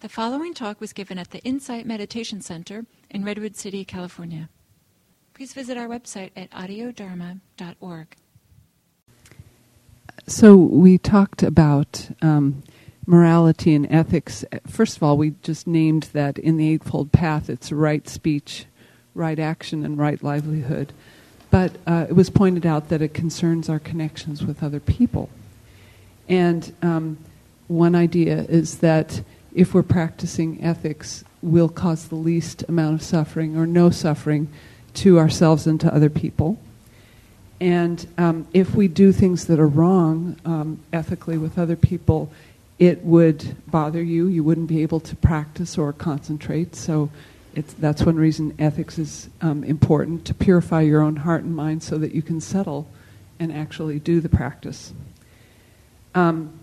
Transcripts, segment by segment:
The following talk was given at the Insight Meditation Center in Redwood City, California. Please visit our website at audiodharma.org. So, we talked about um, morality and ethics. First of all, we just named that in the Eightfold Path it's right speech, right action, and right livelihood. But uh, it was pointed out that it concerns our connections with other people. And um, one idea is that if we're practicing ethics, we'll cause the least amount of suffering or no suffering to ourselves and to other people. And um, if we do things that are wrong um, ethically with other people, it would bother you. You wouldn't be able to practice or concentrate. So that's one reason ethics is um, important to purify your own heart and mind so that you can settle and actually do the practice. Um,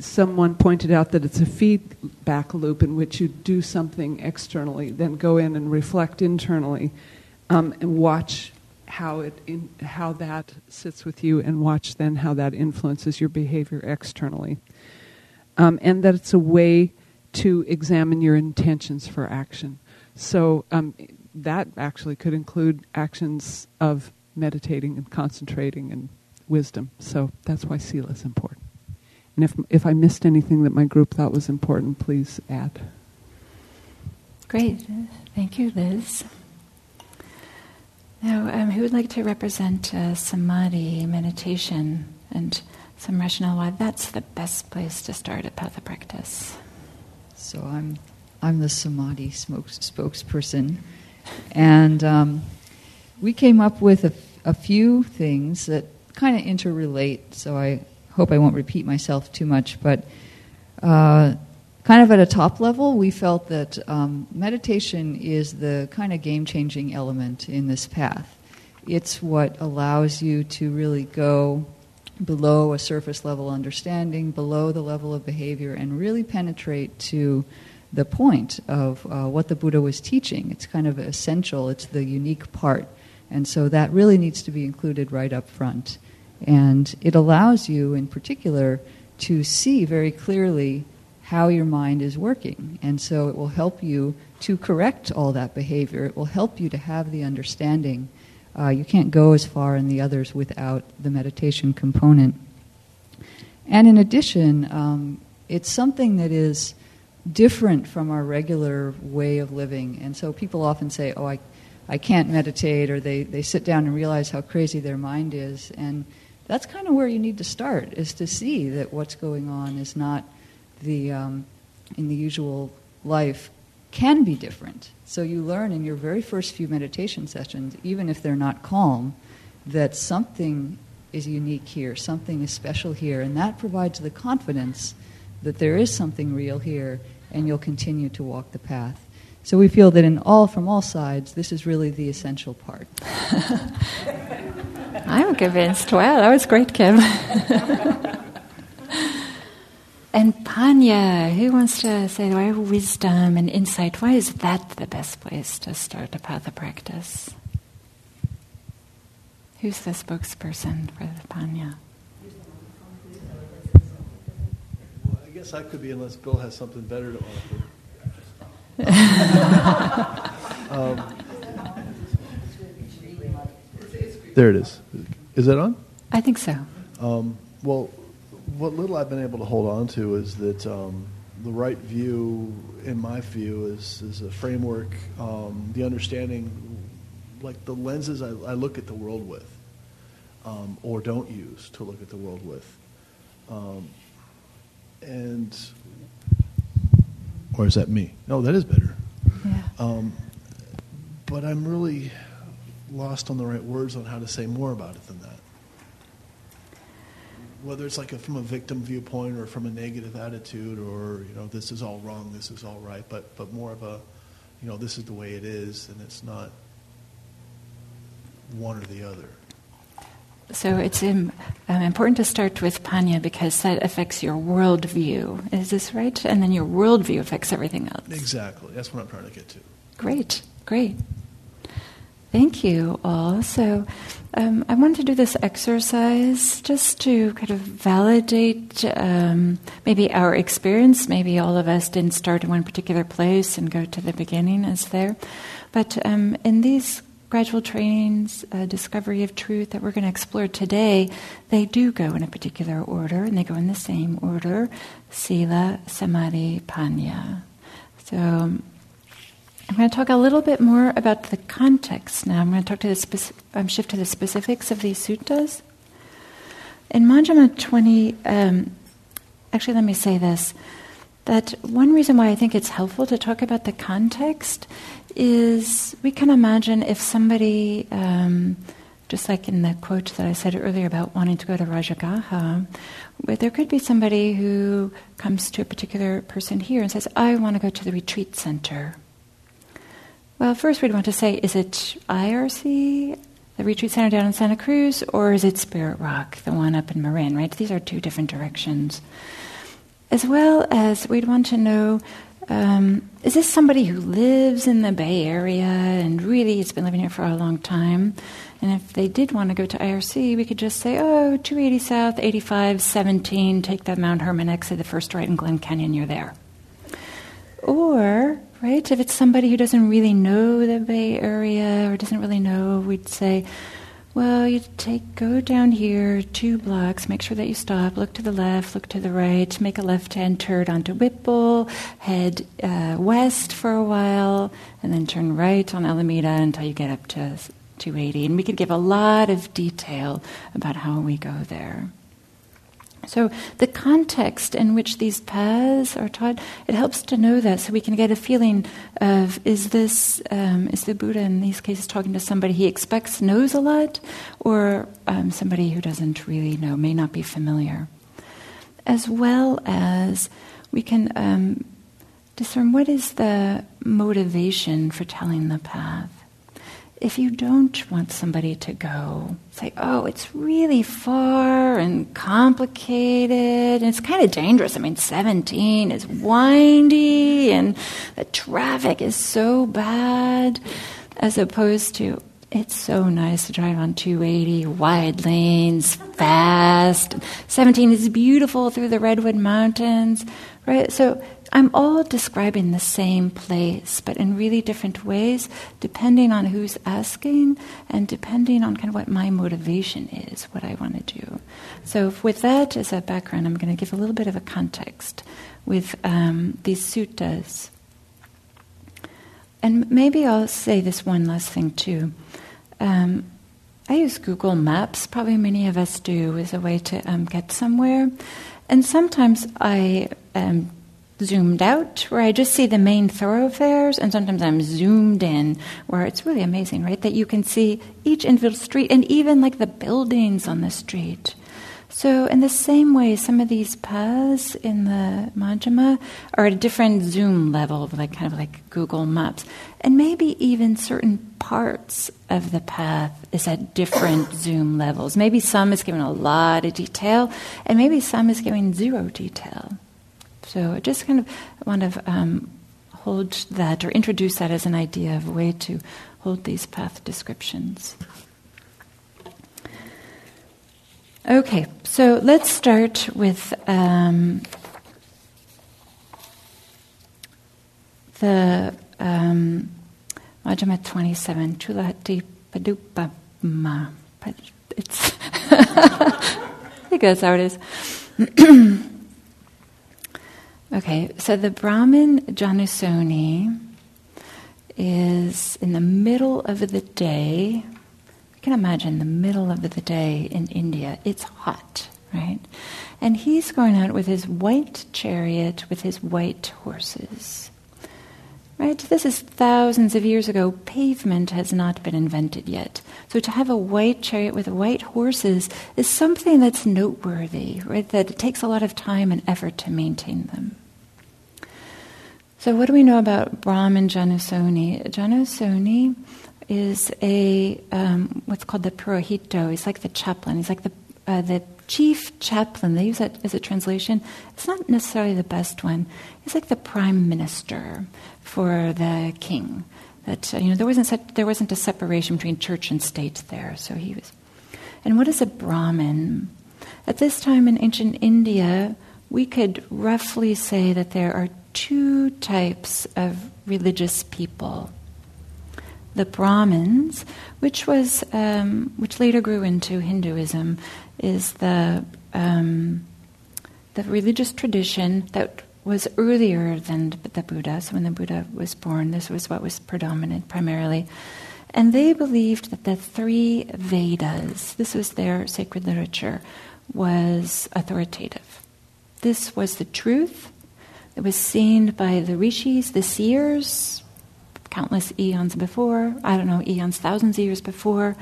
someone pointed out that it's a feedback loop in which you do something externally, then go in and reflect internally, um, and watch how it in, how that sits with you, and watch then how that influences your behavior externally, um, and that it's a way to examine your intentions for action. So um, that actually could include actions of meditating and concentrating and wisdom. So that's why sila is important. And if, if I missed anything that my group thought was important, please add. Great. Thank you, Liz. Now, um, who would like to represent uh, samadhi meditation and some rationale why that's the best place to start a path of practice? So I'm, I'm the samadhi spokesperson, and um, we came up with a, a few things that kind of interrelate. So I hope I won't repeat myself too much, but uh, kind of at a top level, we felt that um, meditation is the kind of game changing element in this path. It's what allows you to really go below a surface level understanding, below the level of behavior, and really penetrate to the point of uh, what the Buddha was teaching. It's kind of essential, it's the unique part. And so that really needs to be included right up front. And it allows you, in particular, to see very clearly how your mind is working. And so it will help you to correct all that behavior. It will help you to have the understanding. Uh, you can't go as far in the others without the meditation component. And in addition, um, it's something that is different from our regular way of living. And so people often say, oh, I, I can't meditate, or they, they sit down and realize how crazy their mind is. And that's kind of where you need to start is to see that what's going on is not the um, in the usual life can be different. So you learn in your very first few meditation sessions even if they're not calm that something is unique here something is special here and that provides the confidence that there is something real here and you'll continue to walk the path. So we feel that in all from all sides this is really the essential part I'm convinced. Wow, that was great, Kim. and Panya, who wants to say why wisdom and insight? Why is that the best place to start a path of practice? Who's the spokesperson for the Panya? Well, I guess I could be, unless Bill has something better to offer. um, There it is. Is that on? I think so. Um, well, what little I've been able to hold on to is that um, the right view, in my view, is, is a framework, um, the understanding, like the lenses I, I look at the world with, um, or don't use to look at the world with. Um, and, or is that me? No, that is better. Yeah. Um, but I'm really lost on the right words on how to say more about it than that. Whether it's like a, from a victim viewpoint or from a negative attitude or, you know, this is all wrong, this is all right, but, but more of a, you know, this is the way it is and it's not one or the other. So it's um, important to start with panya because that affects your worldview. Is this right? And then your worldview affects everything else. Exactly. That's what I'm trying to get to. Great, great. Thank you all. So, um, I wanted to do this exercise just to kind of validate um, maybe our experience. Maybe all of us didn't start in one particular place and go to the beginning as there. But um, in these gradual trainings, uh, discovery of truth that we're going to explore today, they do go in a particular order, and they go in the same order Sila, Samadhi, Panya. So, I'm going to talk a little bit more about the context now. I'm going to talk to the speci- um, shift to the specifics of these suttas. In Majjhima 20, um, actually, let me say this that one reason why I think it's helpful to talk about the context is we can imagine if somebody, um, just like in the quote that I said earlier about wanting to go to Rajagaha, there could be somebody who comes to a particular person here and says, I want to go to the retreat center. Well, first we'd want to say, is it IRC, the retreat center down in Santa Cruz, or is it Spirit Rock, the one up in Marin, right? These are two different directions. As well as we'd want to know, um, is this somebody who lives in the Bay Area and really has been living here for a long time? And if they did want to go to IRC, we could just say, oh, 280 South, 85, 17, take that Mount Hermon exit, the first right in Glen Canyon, you're there. Or right? If it's somebody who doesn't really know the Bay Area or doesn't really know, we'd say, well, you take go down here two blocks, make sure that you stop, look to the left, look to the right, make a left-hand turn onto Whipple, head uh, west for a while, and then turn right on Alameda until you get up to 280. And we could give a lot of detail about how we go there. So the context in which these paths are taught, it helps to know that, so we can get a feeling of is this um, is the Buddha in these cases talking to somebody he expects knows a lot, or um, somebody who doesn't really know, may not be familiar, as well as we can um, discern what is the motivation for telling the path if you don't want somebody to go, say, oh, it's really far and complicated, and it's kind of dangerous. I mean, 17 is windy, and the traffic is so bad, as opposed to, it's so nice to drive on 280, wide lanes, fast. 17 is beautiful through the Redwood Mountains, right? So I'm all describing the same place, but in really different ways, depending on who's asking and depending on kind of what my motivation is, what I want to do. So, with that as a background, I'm going to give a little bit of a context with um, these suttas. And maybe I'll say this one last thing too. Um, I use Google Maps, probably many of us do, as a way to um, get somewhere. And sometimes I um, zoomed out, where I just see the main thoroughfares, and sometimes I'm zoomed in, where it's really amazing, right? That you can see each individual street and even like the buildings on the street. So, in the same way, some of these paths in the Majjhima are at a different zoom level, like kind of like Google Maps. And maybe even certain parts of the path is at different zoom levels. Maybe some is giving a lot of detail, and maybe some is giving zero detail. So I just kind of want to um, hold that or introduce that as an idea of a way to hold these path descriptions. Okay, so let's start with um, the um, Majjhima 27, Chulati Padupa Ma. It's I guess how it is. Okay, so the Brahmin Janusoni is in the middle of the day. You can imagine the middle of the day in India. It's hot, right? And he's going out with his white chariot with his white horses. Right? This is thousands of years ago. Pavement has not been invented yet. So to have a white chariot with white horses is something that's noteworthy, right? That it takes a lot of time and effort to maintain them. So what do we know about Brahmin Janusoni? Janusoni is a um, what's called the Purohito. He's like the chaplain. He's like the uh, the chief chaplain. They use that as a translation. It's not necessarily the best one. He's like the prime minister for the king. That uh, you know there wasn't such, there wasn't a separation between church and state there. So he was. And what is a Brahmin? At this time in ancient India, we could roughly say that there are two types of religious people. The Brahmins, which was um, which later grew into Hinduism, is the um, the religious tradition that was earlier than the Buddha. So when the Buddha was born, this was what was predominant primarily. And they believed that the three Vedas, this was their sacred literature, was authoritative. This was the truth. It was seen by the rishis, the seers, countless eons before, I don't know, eons, thousands of years before.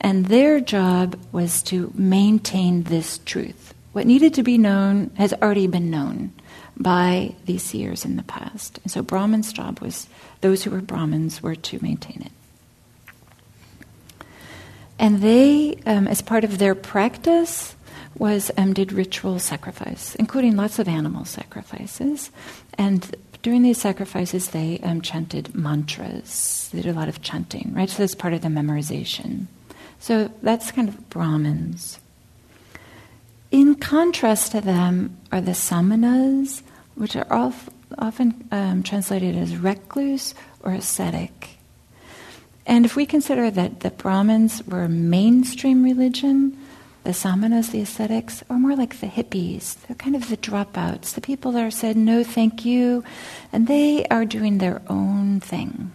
And their job was to maintain this truth. What needed to be known has already been known by these seers in the past. And so Brahmin's job was, those who were Brahmins were to maintain it. And they, um, as part of their practice, was um, did ritual sacrifice, including lots of animal sacrifices. And during these sacrifices, they um, chanted mantras. They did a lot of chanting, right? So that's part of the memorization. So that's kind of Brahmins. In contrast to them are the samanas, which are often um, translated as recluse or ascetic. And if we consider that the Brahmins were mainstream religion, the samanas, the ascetics, are more like the hippies. They're kind of the dropouts, the people that are said, no, thank you, and they are doing their own thing.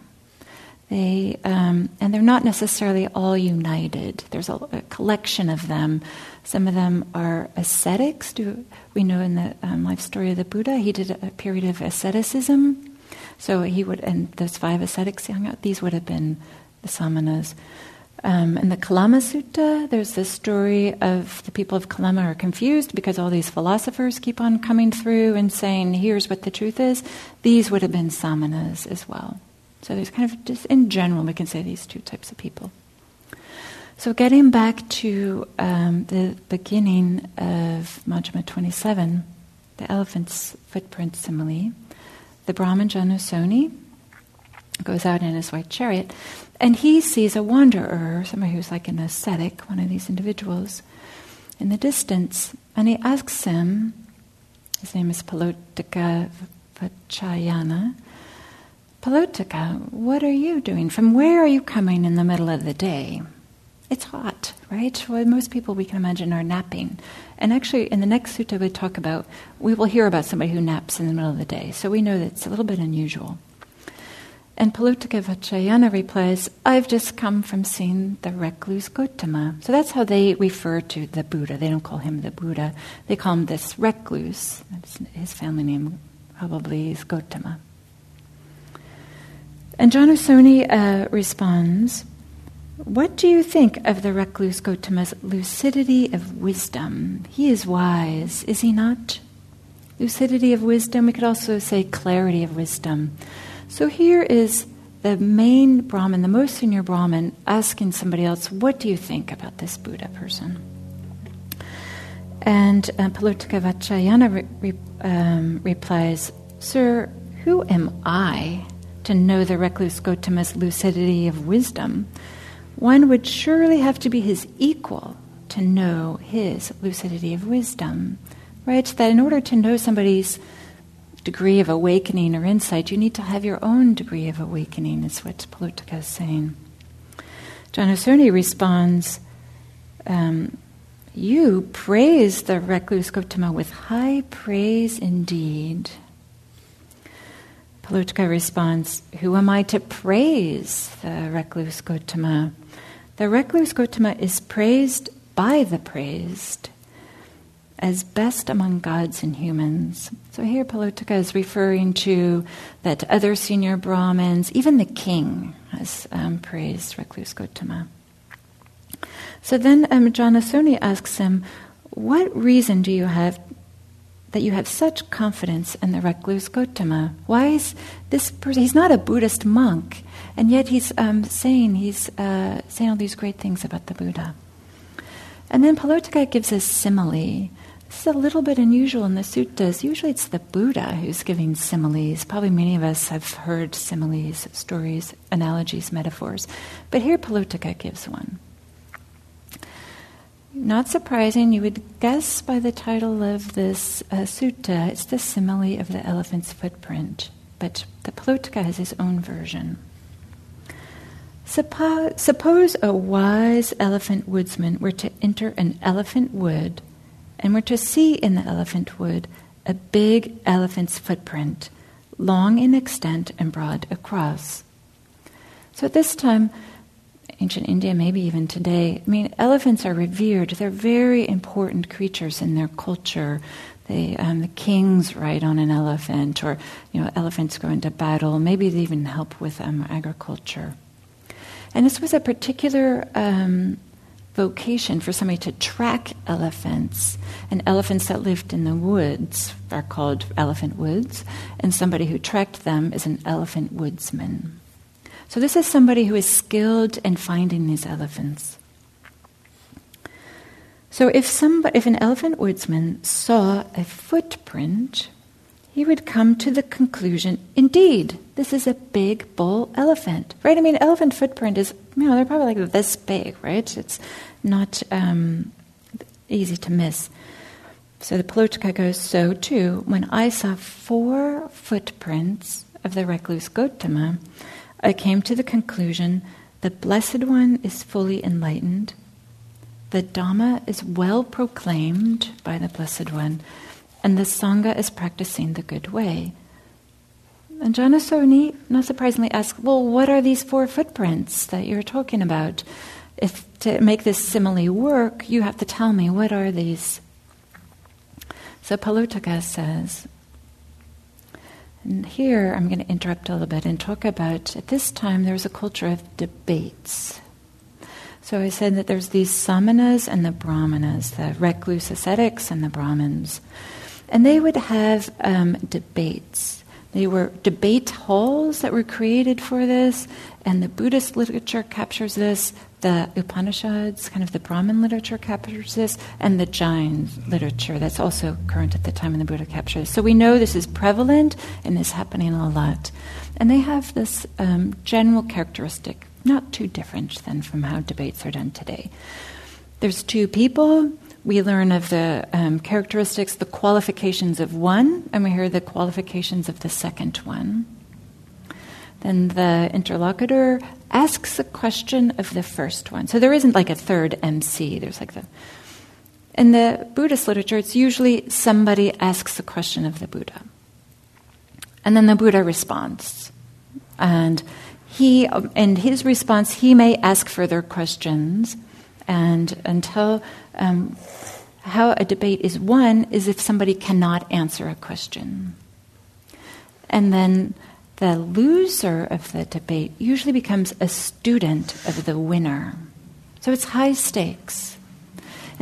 They, um, and they're not necessarily all united. There's a, a, collection of them. Some of them are ascetics. Do, we know in the um, life story of the Buddha, he did a period of asceticism. So he would, and those five ascetics hung out, these would have been the samanas. Um, in the Kalama Sutta, there's this story of the people of Kalama are confused because all these philosophers keep on coming through and saying, here's what the truth is. These would have been samanas as well. So there's kind of, just in general, we can say these two types of people. So getting back to um, the beginning of Majjhima 27, the elephant's footprint simile, the Brahmin Janusoni goes out in his white chariot, and he sees a wanderer, somebody who's like an ascetic, one of these individuals, in the distance, and he asks him, his name is Palotika Vachayana, Palotika, what are you doing? From where are you coming in the middle of the day? It's hot, right? Well, most people we can imagine are napping. And actually, in the next sutta we talk about, we will hear about somebody who naps in the middle of the day. So we know that it's a little bit unusual. And Palotika Vachayana replies, I've just come from seeing the recluse Gotama. So that's how they refer to the Buddha. They don't call him the Buddha. They call him this recluse. That's his family name probably is Gotama. And Janusoni uh, responds, What do you think of the recluse Gotama's lucidity of wisdom? He is wise, is he not? Lucidity of wisdom, we could also say clarity of wisdom. So here is the main Brahmin, the most senior Brahmin, asking somebody else, What do you think about this Buddha person? And uh, Palotika Vachayana re- re- um, replies, Sir, who am I to know the recluse Gotama's lucidity of wisdom? One would surely have to be his equal to know his lucidity of wisdom. Right? That in order to know somebody's degree of awakening or insight, you need to have your own degree of awakening, is what Palotika is saying. John Janusoni responds, um, You praise the recluse Gotama with high praise indeed. Palotika responds, Who am I to praise the recluse Gotama? The recluse Gotama is praised by the praised as best among gods and humans. So here Palotika is referring to that other senior Brahmins, even the king has um, praised Recluse Gotama. So then um, asks him, What reason do you have that you have such confidence in the recluse Gotama? Why is this person, he's not a Buddhist monk, and yet he's um, saying, he's uh, saying all these great things about the Buddha. And then Palotika gives a simile This is a little bit unusual in the suttas. Usually it's the Buddha who's giving similes. Probably many of us have heard similes, stories, analogies, metaphors. But here Palotaka gives one. Not surprising, you would guess by the title of this uh, sutta, it's the simile of the elephant's footprint. But the Palotaka has his own version. Suppose, suppose a wise elephant woodsman were to enter an elephant wood and we're to see in the elephant wood a big elephant's footprint, long in extent and broad across. So at this time, ancient India, maybe even today, I mean, elephants are revered. They're very important creatures in their culture. They, um, the kings ride on an elephant, or you know, elephants go into battle. Maybe they even help with um, agriculture. And this was a particular um, vocation for somebody to track elephants. And elephants that lived in the woods are called elephant woods, and somebody who tracked them is an elephant woodsman. So this is somebody who is skilled in finding these elephants. So if somebody, if an elephant woodsman saw a footprint, he would come to the conclusion, indeed, this is a big bull elephant, right? I mean, elephant footprint is, you know, they're probably like this big, right? It's not um, easy to miss. So the Palotaka goes, so too, when I saw four footprints of the recluse Gotama, I came to the conclusion the Blessed One is fully enlightened, the Dhamma is well proclaimed by the Blessed One, and the Sangha is practicing the good way. And Janusoni, not surprisingly, asks, Well, what are these four footprints that you're talking about? if to make this simile work, you have to tell me what are these. So Palotaka says, and here I'm going to interrupt a little bit and talk about at this time there was a culture of debates. So I said that there's these samanas and the brahmanas, the recluse ascetics and the brahmins. And they would have um, debates. They were debate halls that were created for this, and the Buddhist literature captures this, the Upanishads, kind of the Brahmin literature captures this, and the Jain literature that's also current at the time when the Buddha captures. So we know this is prevalent and is happening a lot. And they have this um, general characteristic, not too different than from how debates are done today. There's two people. We learn of the um, characteristics, the qualifications of one, and we hear the qualifications of the second one. Then the interlocutor asks a question of the first one. So there isn't like a third MC. There's like the. In the Buddhist literature, it's usually somebody asks a question of the Buddha. And then the Buddha responds. And he, in his response, he may ask further questions. And until um, how a debate is won is if somebody cannot answer a question. And then the loser of the debate usually becomes a student of the winner. So it's high stakes.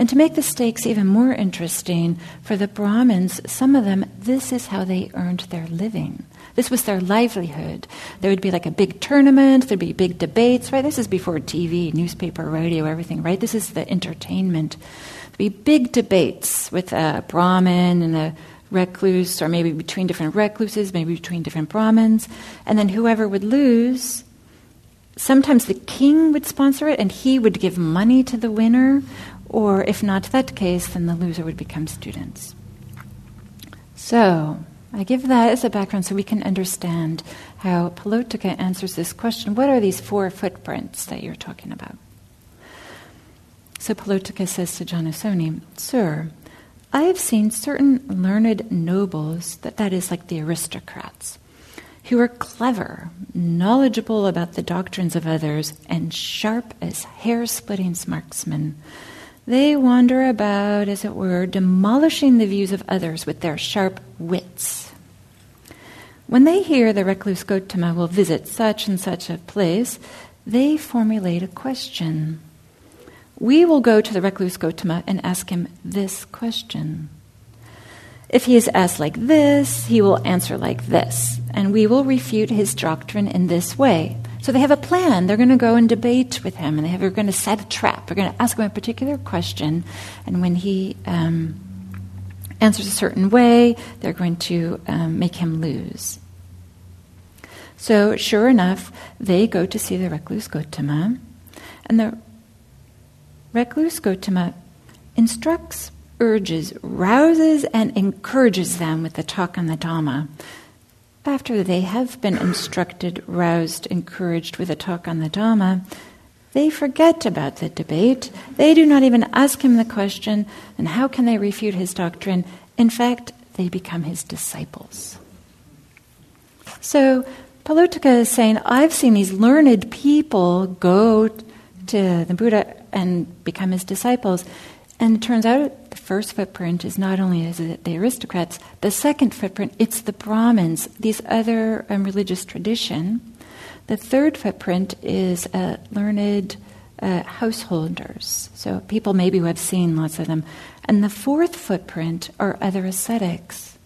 And to make the stakes even more interesting, for the Brahmins, some of them, this is how they earned their living. This was their livelihood. There would be like a big tournament, there'd be big debates, right? This is before TV, newspaper, radio, everything, right? This is the entertainment. There'd be big debates with a Brahmin and a recluse, or maybe between different recluses, maybe between different Brahmins. And then whoever would lose, sometimes the king would sponsor it and he would give money to the winner, or if not that case, then the loser would become students. So, I give that as a background so we can understand how Palotaka answers this question what are these four footprints that you're talking about? So Palotaka says to Janusoni, Sir, I have seen certain learned nobles, that, that is like the aristocrats, who are clever, knowledgeable about the doctrines of others, and sharp as hair splitting marksmen. They wander about, as it were, demolishing the views of others with their sharp wits. When they hear the recluse Gotama will visit such and such a place, they formulate a question we will go to the recluse Gotama and ask him this question. If he is asked like this, he will answer like this, and we will refute his doctrine in this way. So they have a plan. They're going to go and debate with him, and they are going to set a trap. They're going to ask him a particular question, and when he um, answers a certain way, they're going to um, make him lose. So, sure enough, they go to see the recluse Gotama, and the recluse Gotama instructs, urges, rouses, and encourages them with the talk on the Dhamma. After they have been instructed, roused, encouraged with a talk on the Dhamma, they forget about the debate. They do not even ask him the question, and how can they refute his doctrine? In fact, they become his disciples. So, Palotaka is saying, I've seen these learned people go to the Buddha and become his disciples. And it turns out the first footprint is not only is it the aristocrats, the second footprint, it's the Brahmins, these other um, religious tradition. The third footprint is uh, learned uh, householders, so people maybe who have seen lots of them. And the fourth footprint are other ascetics.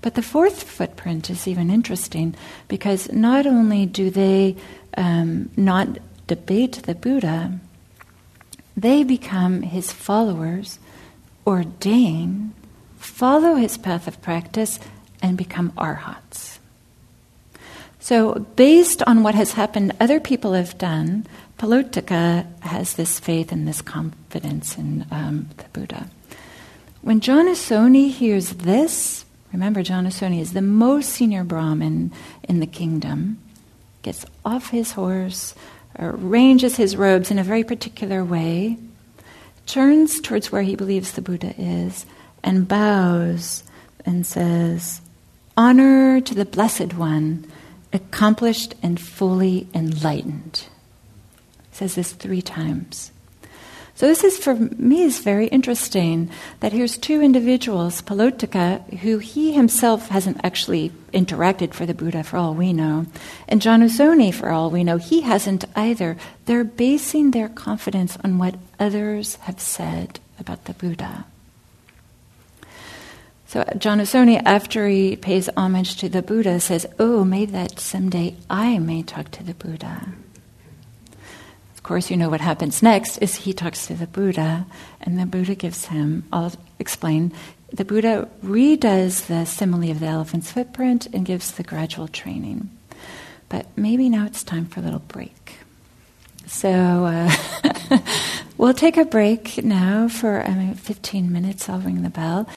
But the fourth footprint is even interesting because not only do they um, not debate the Buddha, they become his followers, ordain, follow his path of practice, and become arhats. So, based on what has happened, other people have done, Palotaka has this faith and this confidence in um, the Buddha. When Janusoni hears this, remember Janusoni is the most senior Brahmin in the kingdom, gets off his horse, arranges his robes in a very particular way, turns towards where he believes the Buddha is, and bows and says, Honor to the Blessed One accomplished and fully enlightened. says this three times. So this is for me is very interesting that here's two individuals, Palotaka, who he himself hasn't actually interacted for the Buddha for all we know, and John Janusoni for all we know, he hasn't either. They're basing their confidence on what others have said about the Buddha. So John Janusoni, after he pays homage to the Buddha, says, "Oh, may that someday I may talk to the Buddha." Of course, you know what happens next is he talks to the Buddha, and the Buddha gives him. I'll explain. The Buddha redoes the simile of the elephant's footprint and gives the gradual training. But maybe now it's time for a little break. So uh, we'll take a break now for I mean, 15 minutes. I'll ring the bell.